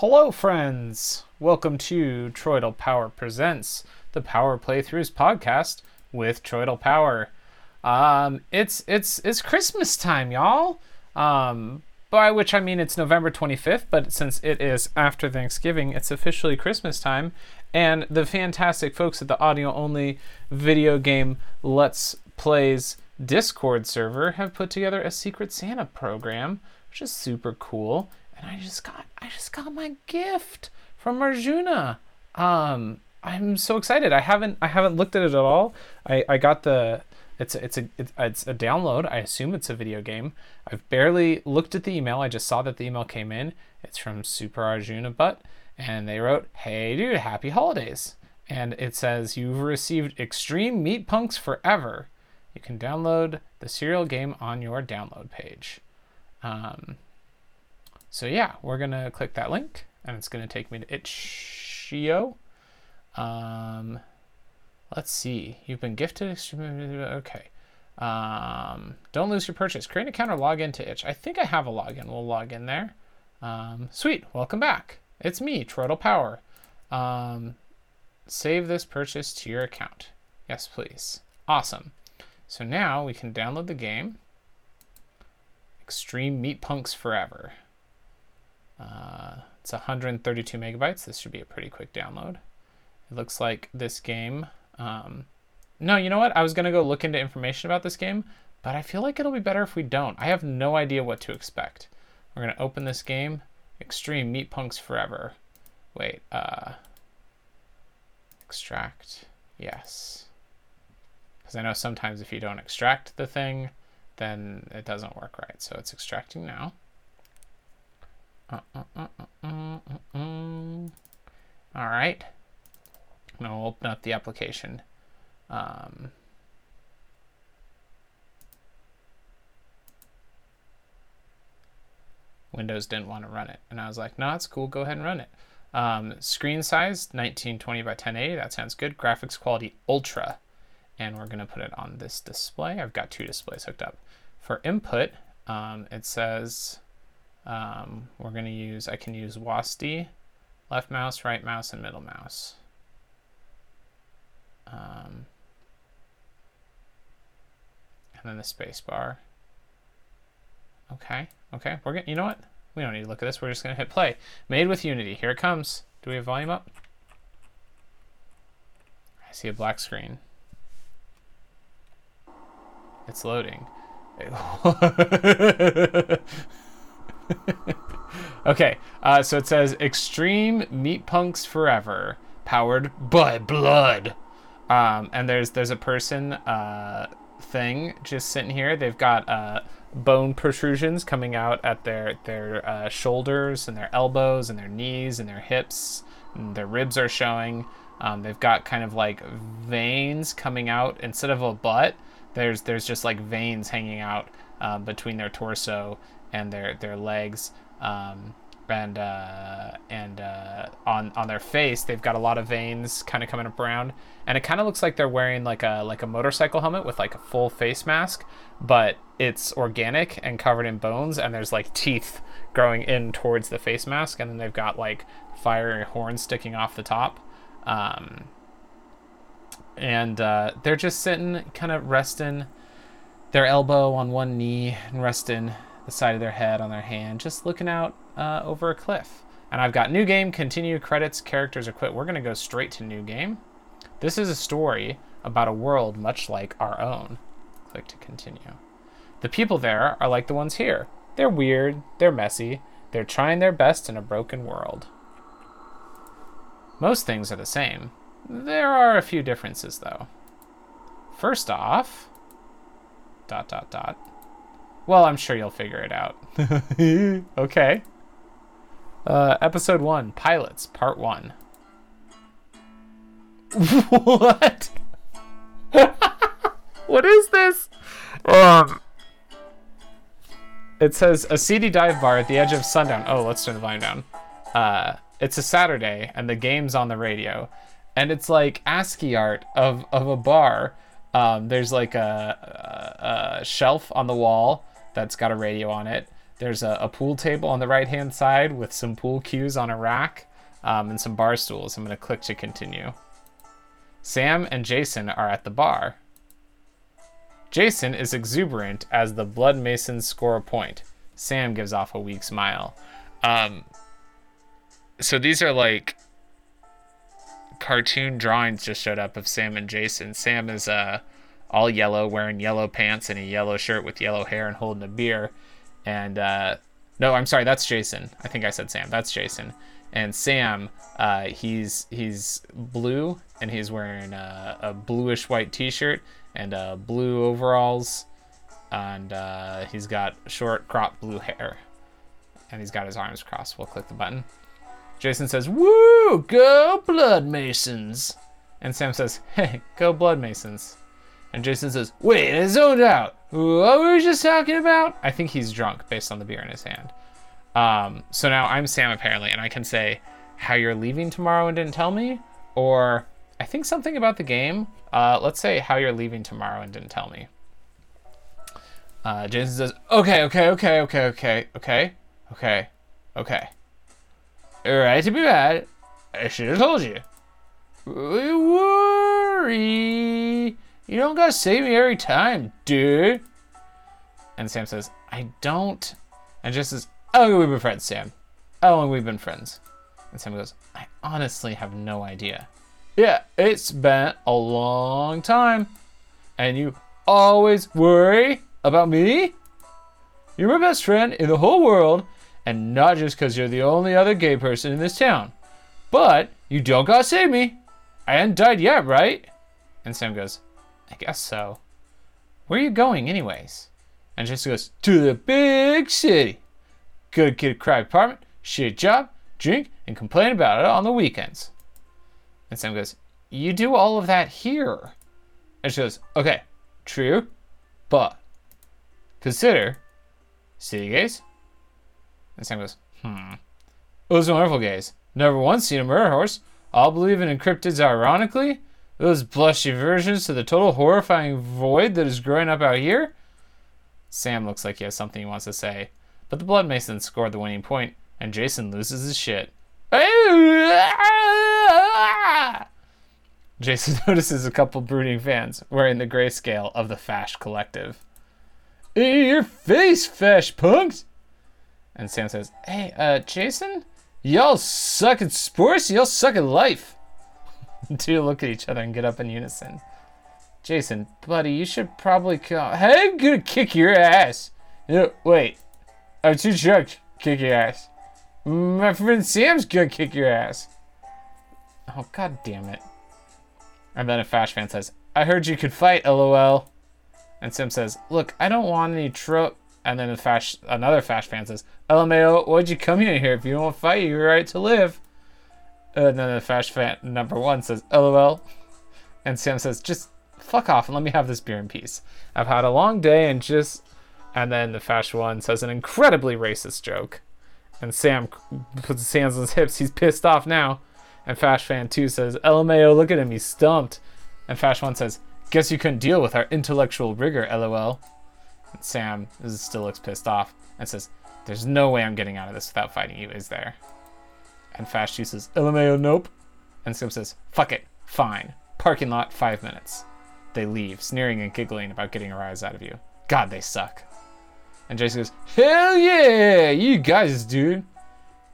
Hello, friends! Welcome to Troidal Power Presents, the Power Playthroughs podcast with Troidal Power. Um, it's it's it's Christmas time, y'all. Um, by which I mean it's November 25th, but since it is after Thanksgiving, it's officially Christmas time. And the fantastic folks at the audio only video game Let's Plays Discord server have put together a Secret Santa program, which is super cool and I just got I just got my gift from Arjuna. Um, I'm so excited. I haven't I haven't looked at it at all. I, I got the it's it's a it's a download. I assume it's a video game. I've barely looked at the email. I just saw that the email came in. It's from Super Arjuna Butt, and they wrote, "Hey dude, happy holidays." And it says you've received Extreme Meat Punks Forever. You can download the serial game on your download page. Um, so yeah, we're gonna click that link and it's gonna take me to itch.io. Um, let's see, you've been gifted, okay. Um, don't lose your purchase. Create an account or log into itch. I think I have a login. We'll log in there. Um, sweet, welcome back. It's me, Troidal Power. Um, save this purchase to your account. Yes, please. Awesome. So now we can download the game. Extreme Meat Punks Forever. Uh, it's 132 megabytes. This should be a pretty quick download. It looks like this game. Um, no, you know what? I was going to go look into information about this game, but I feel like it'll be better if we don't. I have no idea what to expect. We're going to open this game. Extreme Meat Punks Forever. Wait, uh, extract. Yes. Because I know sometimes if you don't extract the thing, then it doesn't work right. So it's extracting now. Uh, uh, uh, All right. Now we'll open up the application. Um, Windows didn't want to run it. And I was like, no, it's cool. Go ahead and run it. Um, screen size 1920 by 1080. That sounds good. Graphics quality ultra. And we're going to put it on this display. I've got two displays hooked up. For input, um, it says um, we're going to use, I can use WASD, left mouse, right mouse, and middle mouse. Um, and then the space bar. Okay, okay, we're going you know what? We don't need to look at this. We're just going to hit play. Made with Unity. Here it comes. Do we have volume up? I see a black screen. It's loading. okay, uh, so it says Extreme Meat Punks Forever, powered by blood. Um, and there's there's a person uh, thing just sitting here. They've got uh, bone protrusions coming out at their their uh, shoulders and their elbows and their knees and their hips. And their ribs are showing. Um, they've got kind of like veins coming out instead of a butt. There's there's just like veins hanging out uh, between their torso and their their legs. Um, and uh, and uh, on on their face they've got a lot of veins kind of coming up around, and it kind of looks like they're wearing like a like a motorcycle helmet with like a full face mask, but it's organic and covered in bones, and there's like teeth growing in towards the face mask, and then they've got like fiery horns sticking off the top, um, and uh, they're just sitting, kind of resting their elbow on one knee and resting the side of their head on their hand, just looking out uh, over a cliff. And I've got new game, continue, credits, characters are quit. We're going to go straight to new game. This is a story about a world much like our own. Click to continue. The people there are like the ones here. They're weird, they're messy, they're trying their best in a broken world. Most things are the same. There are a few differences, though. First off, dot dot dot. Well, I'm sure you'll figure it out. okay. Uh, episode one, pilots, part one. what? what is this? Um. It says a seedy dive bar at the edge of sundown. Oh, let's turn the volume down. Uh, it's a Saturday and the game's on the radio, and it's like ASCII art of of a bar. Um, there's like a, a, a shelf on the wall that's got a radio on it. There's a, a pool table on the right hand side with some pool cues on a rack um, and some bar stools. I'm going to click to continue. Sam and Jason are at the bar. Jason is exuberant as the Blood Masons score a point. Sam gives off a weak smile. Um, so these are like cartoon drawings just showed up of Sam and Jason. Sam is uh, all yellow, wearing yellow pants and a yellow shirt with yellow hair and holding a beer. And uh, no, I'm sorry, that's Jason. I think I said Sam. That's Jason. And Sam, uh, he's he's blue and he's wearing a, a bluish white T-shirt and uh, blue overalls, and uh, he's got short cropped blue hair, and he's got his arms crossed. We'll click the button. Jason says, "Woo, go Blood Masons!" And Sam says, "Hey, go Blood Masons." And Jason says, "Wait, I zoned out. What were we just talking about?" I think he's drunk based on the beer in his hand. Um, so now I'm Sam apparently, and I can say how you're leaving tomorrow and didn't tell me, or I think something about the game. Uh, let's say how you're leaving tomorrow and didn't tell me. Uh, Jason says, okay, okay, okay, okay, okay, okay, okay, okay. Right to be bad. I should have told you. Worry. You don't gotta save me every time, dude. And Sam says, I don't. And Jason says, oh, how long have we been friends, Sam? Oh, how long have we been friends? And Sam goes, I honestly have no idea. Yeah, it's been a long time. And you always worry about me? You're my best friend in the whole world, and not just because you're the only other gay person in this town. But you don't gotta save me. I hadn't died yet, right? And Sam goes, guess so. Where are you going, anyways? And Jessica goes, To the big city. Good kid cry apartment, shit job, drink, and complain about it on the weekends. And Sam goes, You do all of that here. And she goes, Okay, true, but consider city gays. And Sam goes, Hmm. Those wonderful gays. Never once seen a murder horse. All believe in encryptids ironically. Those blushy versions to the total horrifying void that is growing up out here. Sam looks like he has something he wants to say, but the Blood Masons scored the winning point, and Jason loses his shit. Jason notices a couple brooding fans wearing the grayscale of the Fash Collective. Your face, Fash punks! And Sam says, Hey, uh, Jason? Y'all suck at sports, y'all suck at life. Two look at each other and get up in unison. Jason, buddy, you should probably come. Hey, I'm gonna kick your ass. No, wait. I'm too drunk kick your ass. My friend Sam's gonna kick your ass. Oh, god damn it. And then a Fash fan says, I heard you could fight, lol. And Sim says, Look, I don't want any tro. And then a Fash, another Fash fan says, LMAO, why'd you come here? If you don't fight, you're right to live. Uh, and then the Fash fan number one says, LOL. And Sam says, Just fuck off and let me have this beer in peace. I've had a long day and just. And then the Fash one says an incredibly racist joke. And Sam puts his hands on his hips. He's pissed off now. And Fash Fan 2 says, LMAO, look at him, he's stumped. And Fash 1 says, Guess you couldn't deal with our intellectual rigor, lol. And Sam still looks pissed off and says, There's no way I'm getting out of this without fighting you, is there? And Fash 2 says, LMAO, nope. And Sam says, Fuck it, fine. Parking lot, five minutes. They leave, sneering and giggling about getting a rise out of you. God, they suck. And Jason goes, Hell yeah, you guys, dude.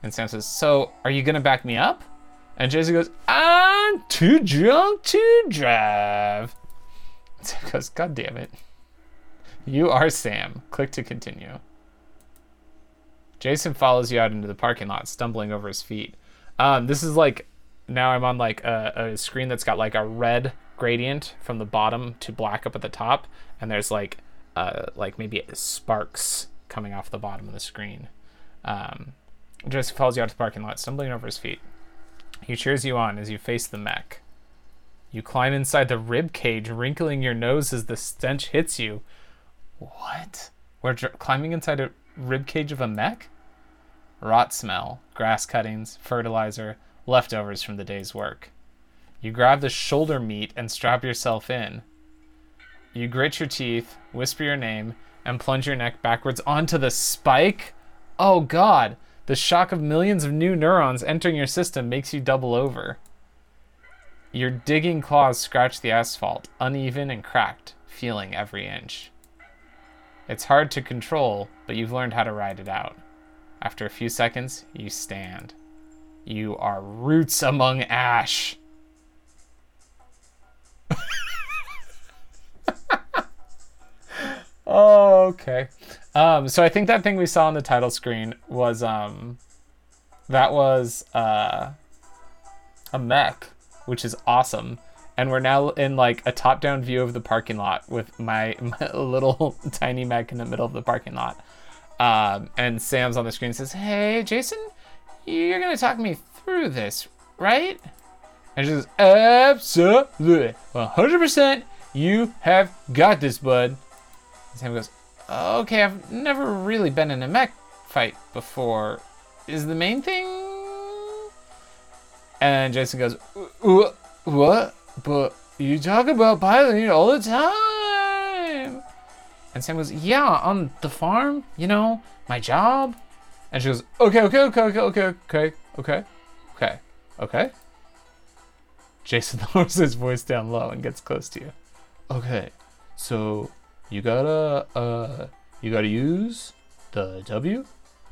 And Sam says, So, are you gonna back me up? And Jason goes, I'm too drunk to drive. And Sam goes, God damn it. You are Sam. Click to continue. Jason follows you out into the parking lot, stumbling over his feet. Um, this is like, now I'm on like a, a screen that's got like a red gradient from the bottom to black up at the top. And there's like, uh, like maybe sparks coming off the bottom of the screen. Um, Jason follows you out to the parking lot, stumbling over his feet. He cheers you on as you face the mech. You climb inside the rib cage, wrinkling your nose as the stench hits you. What? We're dr- climbing inside a rib cage of a mech? Rot smell, grass cuttings, fertilizer, leftovers from the day's work. You grab the shoulder meat and strap yourself in. You grit your teeth, whisper your name, and plunge your neck backwards onto the spike. Oh god, the shock of millions of new neurons entering your system makes you double over. Your digging claws scratch the asphalt, uneven and cracked, feeling every inch. It's hard to control, but you've learned how to ride it out. After a few seconds, you stand. You are roots among ash. oh, okay. Um, so I think that thing we saw on the title screen was um, that was uh, a mech, which is awesome. And we're now in like a top-down view of the parking lot with my, my little tiny mech in the middle of the parking lot. Um, and Sam's on the screen says, "Hey, Jason, you're gonna talk me through this, right?" And she says, "Absolutely, 100%. You have got this, bud." And Sam goes, "Okay, I've never really been in a mech fight before. Is the main thing?" And Jason goes, "What? But you talk about piloting all the time." And Sam goes, Yeah, on the farm, you know, my job. And she goes, Okay, okay, okay, okay, okay, okay, okay, okay, okay. Jason lowers his voice down low and gets close to you. Okay, so you gotta, uh, you gotta use the W,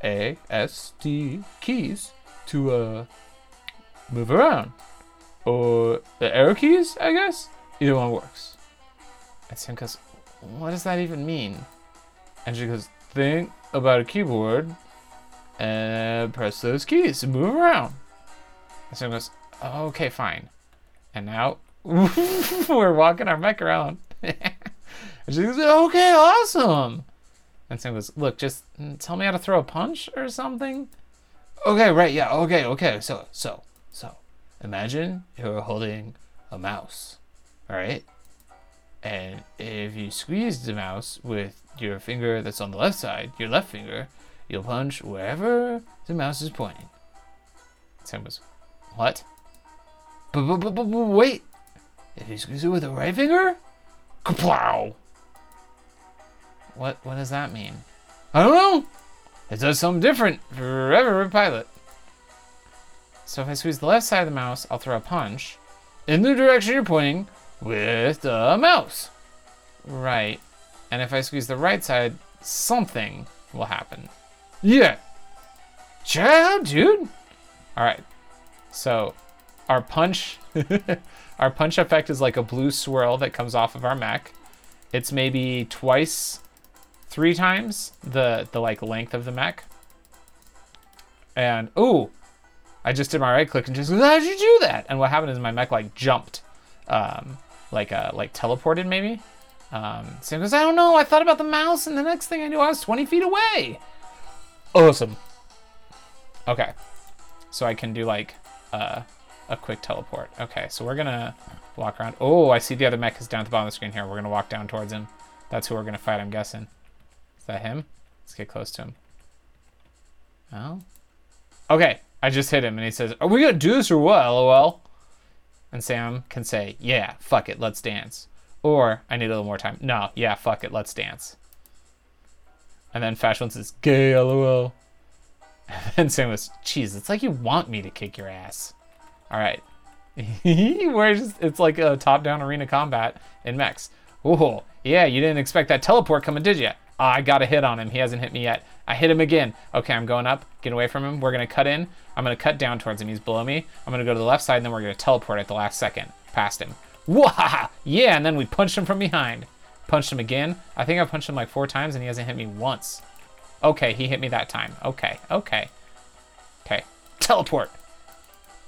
A, S, D keys to, uh, move around. Or the arrow keys, I guess? Either one works. And Sam goes, what does that even mean? And she goes, think about a keyboard and press those keys to move around. And Sam goes, okay, fine. And now we're walking our mech around. and she goes, okay, awesome. And Sam goes, look, just tell me how to throw a punch or something. Okay, right, yeah, okay, okay. So, so, so, imagine you're holding a mouse, all right? And if you squeeze the mouse with your finger that's on the left side, your left finger, you'll punch wherever the mouse is pointing. Sam was, what? Wait! If you squeeze it with the right finger? Kaplow! What, what does that mean? I don't know! It does something different for every pilot. So if I squeeze the left side of the mouse, I'll throw a punch in the direction you're pointing with the mouse. Right. And if I squeeze the right side, something will happen. Yeah. Ciao, dude. All right. So our punch, our punch effect is like a blue swirl that comes off of our mech. It's maybe twice, three times the the like length of the mech. And ooh, I just did my right click and just how did you do that? And what happened is my mech like jumped, um, like uh, like teleported maybe. Um, Sam goes, I don't know. I thought about the mouse, and the next thing I knew, I was 20 feet away. Awesome. Okay, so I can do like uh, a quick teleport. Okay, so we're gonna walk around. Oh, I see the other mech is down at the bottom of the screen here. We're gonna walk down towards him. That's who we're gonna fight. I'm guessing. Is that him? Let's get close to him. Oh. Okay, I just hit him, and he says, "Are we gonna do this or what?" LOL. And Sam can say, yeah, fuck it, let's dance. Or, I need a little more time. No, yeah, fuck it, let's dance. And then Fashion says, gay, lol. And Sam goes, geez, it's like you want me to kick your ass. All right. Where's it's like a top-down arena combat in mechs. Oh, yeah, you didn't expect that teleport coming, did you? Oh, I got a hit on him. He hasn't hit me yet. I hit him again. Okay, I'm going up. Get away from him. We're going to cut in. I'm going to cut down towards him. He's below me. I'm going to go to the left side, and then we're going to teleport at the last second. Past him. Wah! Yeah, and then we punched him from behind. Punched him again. I think I punched him like four times, and he hasn't hit me once. Okay, he hit me that time. Okay, okay. Okay. Teleport.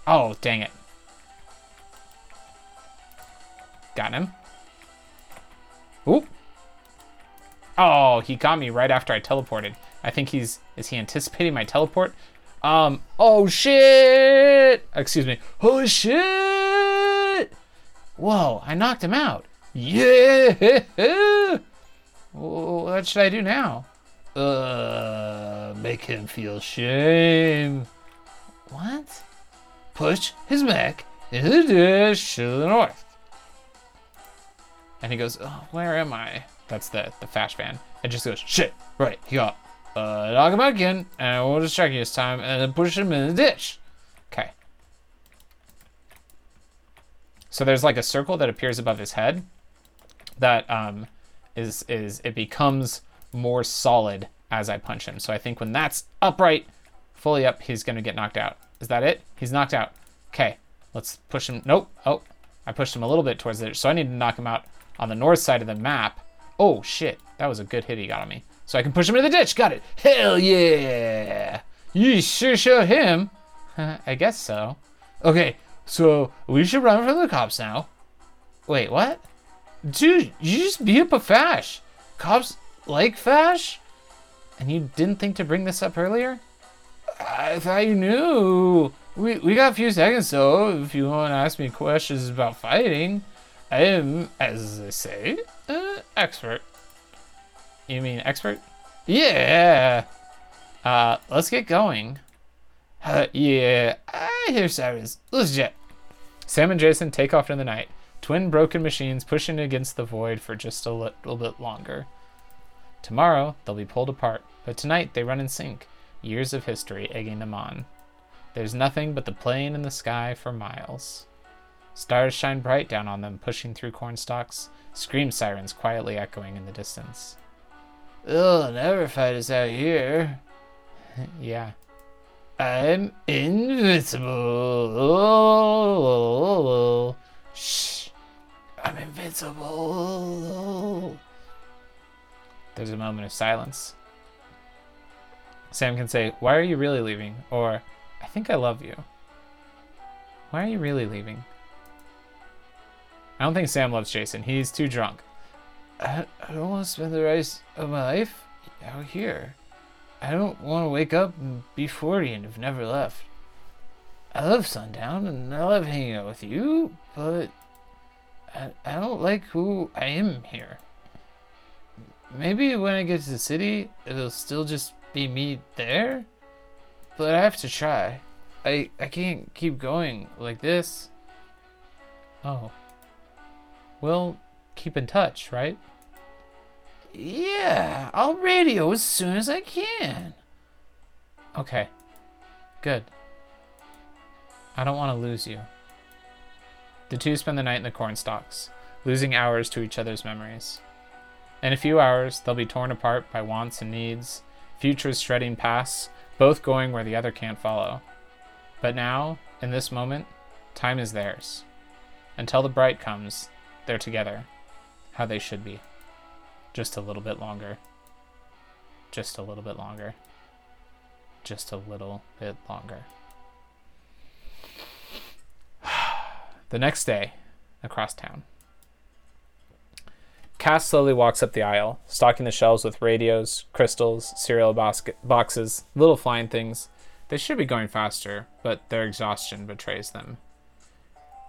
Oh, dang it. Got him. Oop. Oh, he got me right after I teleported. I think he's, is he anticipating my teleport? Um, oh shit! Excuse me. Holy shit! Whoa, I knocked him out. Yeah! What should I do now? Uh, make him feel shame. What? Push his mech into the dish to the north. And he goes, oh, where am I? That's the, the Fash fan. It just goes, shit, right, he got Uh, knock him out again, and we'll distract you this time, and then push him in the ditch. Okay. So there's like a circle that appears above his head that um, is is it becomes more solid as I punch him. So I think when that's upright, fully up, he's gonna get knocked out. Is that it? He's knocked out. Okay, let's push him. Nope. Oh, I pushed him a little bit towards the So I need to knock him out on the north side of the map. Oh shit, that was a good hit he got on me. So I can push him in the ditch. Got it. Hell yeah! You sure show him. I guess so. Okay, so we should run from the cops now. Wait, what? Dude, you just beat up a Fash. Cops like Fash? And you didn't think to bring this up earlier? I thought you knew. We, we got a few seconds though if you want to ask me questions about fighting. I am, as they say, an expert. You mean expert? Yeah. Uh, let's get going. Uh, yeah, I hear sirens. Let's jet. Sam and Jason take off in the night. Twin broken machines pushing against the void for just a little bit longer. Tomorrow, they'll be pulled apart, but tonight they run in sync, years of history egging them on. There's nothing but the plain and the sky for miles. Stars shine bright down on them, pushing through corn stalks, scream sirens quietly echoing in the distance. They'll never fight us out here. yeah. I'm invincible. Shh. I'm invincible. There's a moment of silence. Sam can say, Why are you really leaving? Or, I think I love you. Why are you really leaving? I don't think Sam loves Jason. He's too drunk. I, I don't want to spend the rest of my life out here. I don't want to wake up and be 40 and have never left. I love Sundown and I love hanging out with you, but I, I don't like who I am here. Maybe when I get to the city, it'll still just be me there, but I have to try. I, I can't keep going like this. Oh. Well, keep in touch, right? Yeah, I'll radio as soon as I can. Okay. Good. I don't want to lose you. The two spend the night in the corn stalks, losing hours to each other's memories. In a few hours, they'll be torn apart by wants and needs, futures shredding past, both going where the other can't follow. But now, in this moment, time is theirs. Until the bright comes, they're together, how they should be. Just a little bit longer. Just a little bit longer. Just a little bit longer. the next day, across town. Cass slowly walks up the aisle, stocking the shelves with radios, crystals, cereal basket, boxes, little flying things. They should be going faster, but their exhaustion betrays them.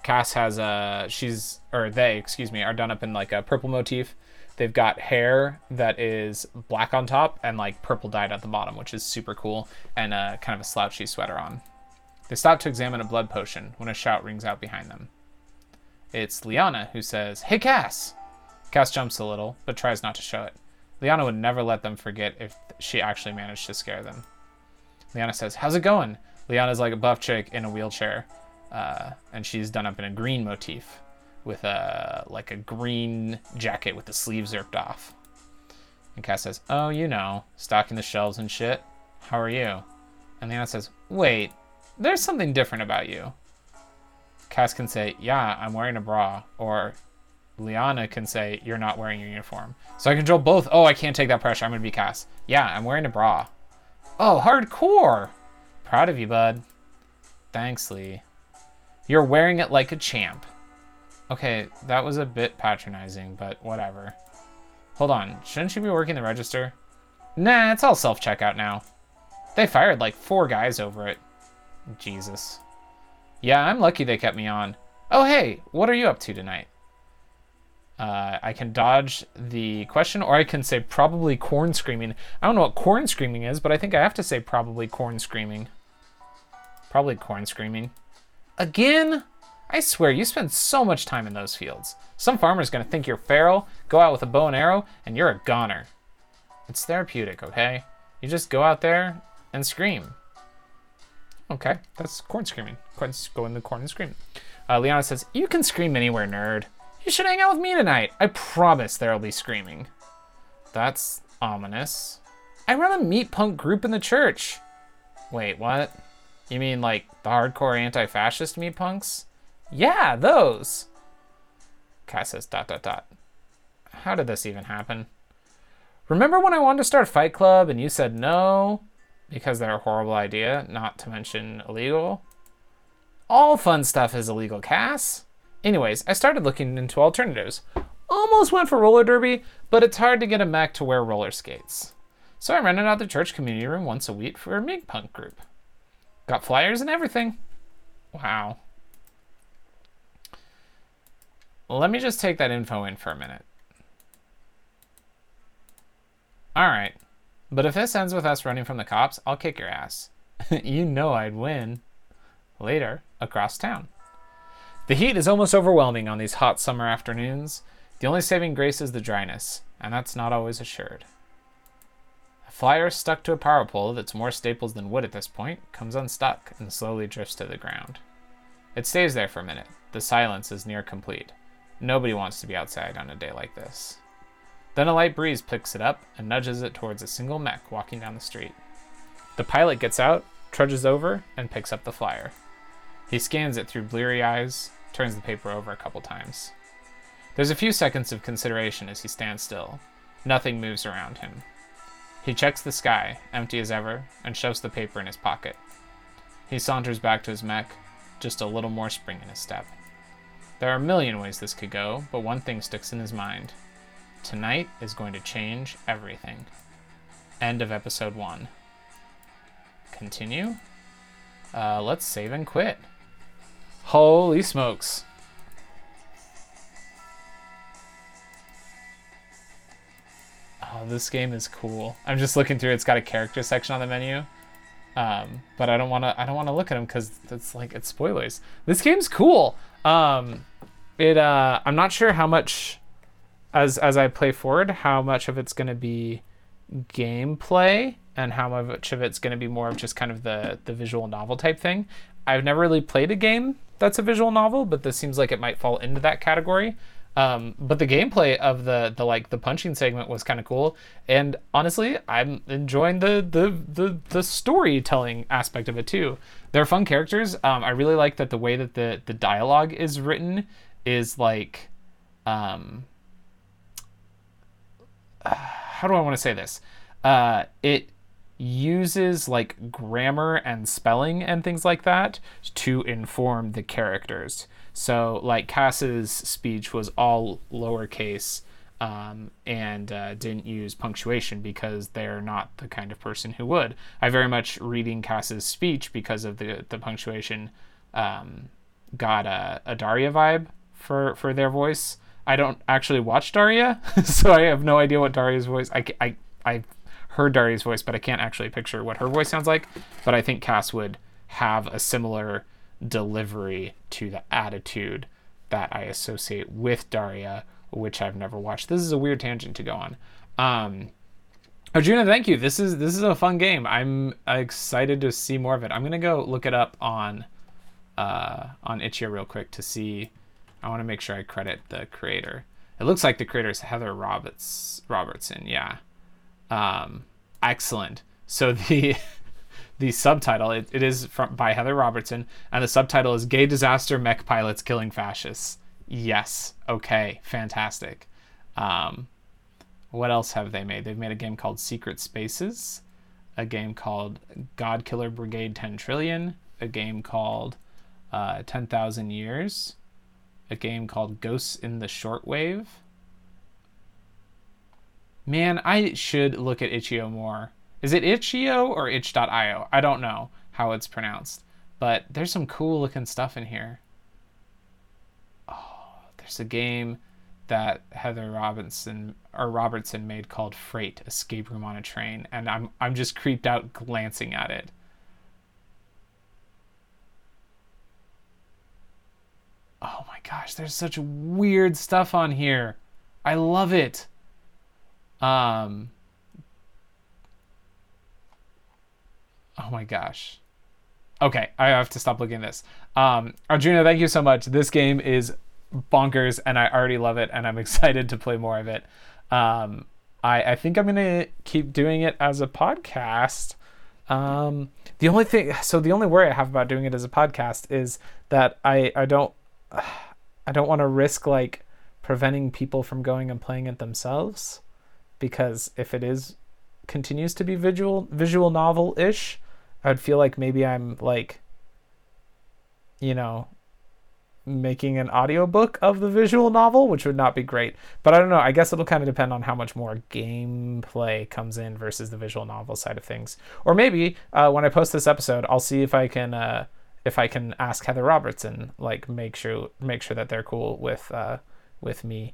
Cass has a she's or they, excuse me, are done up in like a purple motif. They've got hair that is black on top and like purple dyed at the bottom, which is super cool, and a kind of a slouchy sweater on. They stop to examine a blood potion when a shout rings out behind them. It's Liana who says, Hey Cass! Cass jumps a little, but tries not to show it. Liana would never let them forget if she actually managed to scare them. Liana says, How's it going? Liana's like a buff chick in a wheelchair uh, and she's done up in a green motif with a like a green jacket with the sleeves ripped off. And Cass says, "Oh, you know, stocking the shelves and shit. How are you?" And Liana says, "Wait, there's something different about you." Cass can say, "Yeah, I'm wearing a bra," or Liana can say, "You're not wearing your uniform." So I control both. Oh, I can't take that pressure. I'm gonna be Cass. Yeah, I'm wearing a bra. Oh, hardcore. Proud of you, bud. Thanks, Lee. You're wearing it like a champ. Okay, that was a bit patronizing, but whatever. Hold on, shouldn't you be working the register? Nah, it's all self-checkout now. They fired like four guys over it. Jesus. Yeah, I'm lucky they kept me on. Oh, hey, what are you up to tonight? Uh, I can dodge the question, or I can say probably corn screaming. I don't know what corn screaming is, but I think I have to say probably corn screaming. Probably corn screaming. Again? I swear, you spend so much time in those fields. Some farmer's gonna think you're feral, go out with a bow and arrow, and you're a goner. It's therapeutic, okay? You just go out there and scream. Okay, that's corn screaming. Corn's go in the corn and scream. Uh, Liana says, You can scream anywhere, nerd. You should hang out with me tonight. I promise there'll be screaming. That's ominous. I run a meat punk group in the church. Wait, what? You mean like the hardcore anti fascist meat punks? Yeah, those. Cass says, dot, dot, dot. How did this even happen? Remember when I wanted to start Fight Club and you said no? Because they're a horrible idea, not to mention illegal? All fun stuff is illegal, Cass. Anyways, I started looking into alternatives. Almost went for roller derby, but it's hard to get a mech to wear roller skates. So I rented out the church community room once a week for a meat punk group. Got flyers and everything. Wow. Let me just take that info in for a minute. Alright. But if this ends with us running from the cops, I'll kick your ass. you know I'd win. Later, across town. The heat is almost overwhelming on these hot summer afternoons. The only saving grace is the dryness, and that's not always assured. Flyer stuck to a power pole that's more staples than wood at this point comes unstuck and slowly drifts to the ground. It stays there for a minute. The silence is near complete. Nobody wants to be outside on a day like this. Then a light breeze picks it up and nudges it towards a single mech walking down the street. The pilot gets out, trudges over, and picks up the flyer. He scans it through bleary eyes, turns the paper over a couple times. There's a few seconds of consideration as he stands still. Nothing moves around him. He checks the sky, empty as ever, and shoves the paper in his pocket. He saunters back to his mech, just a little more spring in his step. There are a million ways this could go, but one thing sticks in his mind. Tonight is going to change everything. End of episode one. Continue. Uh, let's save and quit. Holy smokes. Oh, this game is cool. I'm just looking through. It's got a character section on the menu, um, but I don't want to. I don't want to look at them because it's like it's spoilers. This game's cool. Um, it. Uh, I'm not sure how much, as as I play forward, how much of it's going to be gameplay and how much of it's going to be more of just kind of the the visual novel type thing. I've never really played a game that's a visual novel, but this seems like it might fall into that category. Um, but the gameplay of the the like the punching segment was kind of cool, and honestly, I'm enjoying the the the the storytelling aspect of it too. They're fun characters. Um, I really like that the way that the the dialogue is written is like, um, how do I want to say this? Uh, it uses like grammar and spelling and things like that to inform the characters. So, like Cass's speech was all lowercase um, and uh, didn't use punctuation because they're not the kind of person who would. I very much reading Cass's speech because of the the punctuation um, got a, a Daria vibe for for their voice. I don't actually watch Daria, so I have no idea what Daria's voice. I I I heard Daria's voice, but I can't actually picture what her voice sounds like. But I think Cass would have a similar delivery to the attitude that I associate with Daria, which I've never watched. This is a weird tangent to go on. Um, Arjuna, thank you. This is this is a fun game. I'm excited to see more of it. I'm gonna go look it up on uh, on Itch.io real quick to see. I want to make sure I credit the creator. It looks like the creator is Heather Roberts Robertson. Yeah, um, excellent. So the the subtitle it, it is from by Heather Robertson, and the subtitle is "Gay Disaster Mech Pilots Killing Fascists." Yes. Okay. Fantastic. Um, what else have they made? They've made a game called Secret Spaces, a game called God Killer Brigade 10 Trillion, a game called uh, 10,000 Years, a game called Ghosts in the Shortwave, Man, I should look at itch.io more. Is it itch.io or itch.io? I don't know how it's pronounced, but there's some cool looking stuff in here. Oh, there's a game that Heather Robinson or Robertson made called Freight: Escape Room on a Train, and I'm I'm just creeped out glancing at it. Oh my gosh, there's such weird stuff on here. I love it. Um, Oh my gosh. Okay, I have to stop looking at this. Um, Arjuna, thank you so much. This game is bonkers, and I already love it, and I'm excited to play more of it. Um, I, I think I'm gonna keep doing it as a podcast. Um, the only thing, so the only worry I have about doing it as a podcast is that I I don't I don't want to risk like preventing people from going and playing it themselves, because if it is continues to be visual visual novel ish, I'd feel like maybe I'm like, you know, making an audiobook of the visual novel, which would not be great. But I don't know. I guess it'll kind of depend on how much more gameplay comes in versus the visual novel side of things. Or maybe uh, when I post this episode, I'll see if I can uh, if I can ask Heather Robertson, like make sure make sure that they're cool with uh, with me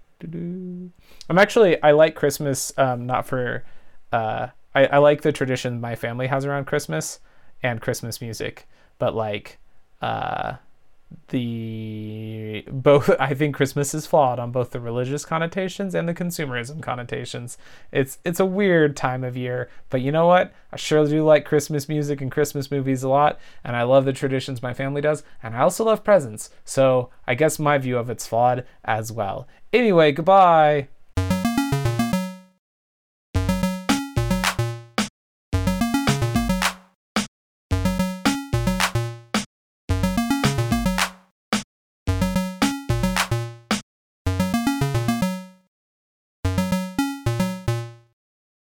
I'm actually I like Christmas um not for uh I, I like the tradition my family has around Christmas and Christmas music, but like uh, the both I think Christmas is flawed on both the religious connotations and the consumerism connotations. It's it's a weird time of year, but you know what? I sure do like Christmas music and Christmas movies a lot, and I love the traditions my family does, and I also love presents. So I guess my view of it's flawed as well. Anyway, goodbye.